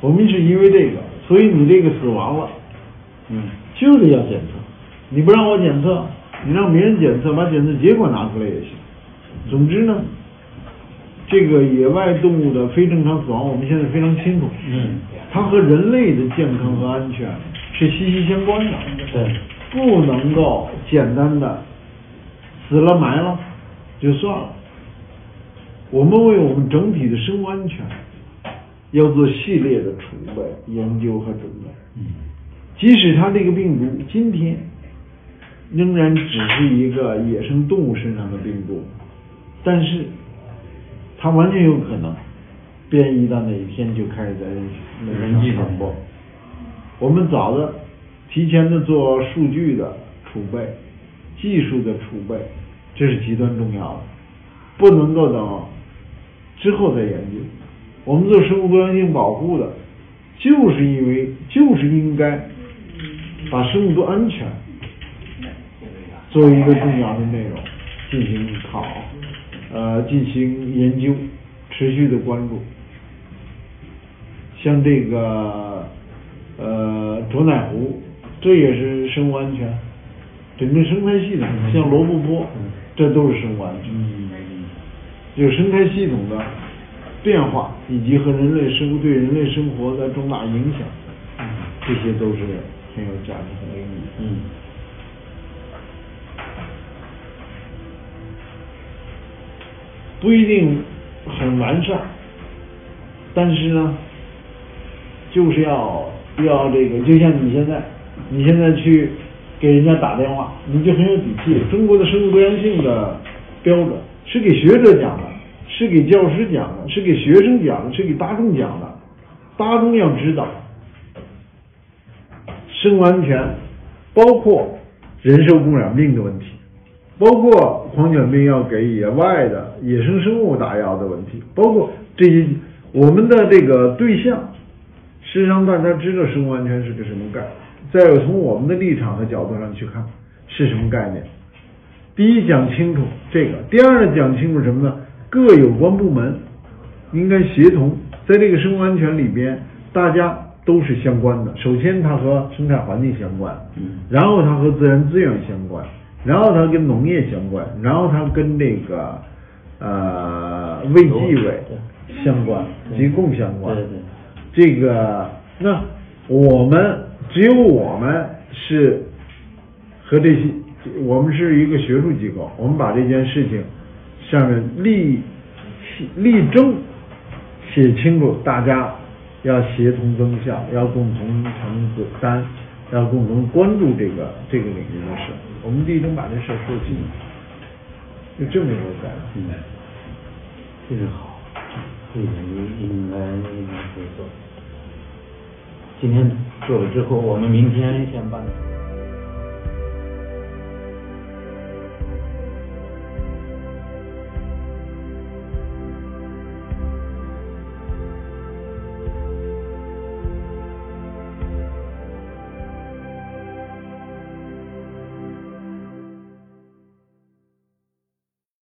我们是因为这个，所以你这个死亡了，嗯，就是要检测。你不让我检测，你让别人检测，把检测结果拿出来也行。总之呢，这个野外动物的非正常死亡，我们现在非常清楚，嗯，它和人类的健康和安全是息息相关的。对，不能够简单的死了埋了就算了。我们为我们整体的生物安全要做系列的储备、研究和准备。嗯，即使它这个病毒今天仍然只是一个野生动物身上的病毒，但是它完全有可能变异到哪一天就开始在人人际传播。我们早的提前的做数据的储备、技术的储备，这是极端重要的，不能够等之后再研究。我们做生物多样性保护的，就是因为就是应该把生物多安全作为一个重要的内容进行考，呃，进行研究，持续的关注。像这个呃卓乃湖，这也是生物安全，整个生态系统，像罗布泊，这都是生物安全。嗯，有生态系统的变化，以及和人类生对人类生活的重大影响，嗯，这些都是很有价值很有意义。嗯，不一定很完善，但是呢，就是要要这个，就像你现在，你现在去给人家打电话，你就很有底气。中国的生物多样性的标准是给学者讲的，是给教师讲的，是给学生讲的，是给大众讲的。大众要知道，生物安全包括人受供染病的问题。包括狂犬病要给野外的野生生物打药的问题，包括这些我们的这个对象，实际上大家知道生物安全是个什么概念。再有从我们的立场和角度上去看是什么概念。第一讲清楚这个，第二呢讲清楚什么呢？各有关部门应该协同，在这个生物安全里边，大家都是相关的。首先它和生态环境相关，嗯，然后它和自然资源相关。然后它跟农业相关，然后它跟这个呃卫计委相关，疾控相关。对对。这个那我们只有我们是和这些，我们是一个学术机构，我们把这件事情上面力力争写清楚，大家要协同增效，要共同承担。要共同关注这个这个领域的事，我们力争把这事说清，就这么一个概念。嗯，这个好，这个应应该应该会做。今天做了之后，我们明天先办。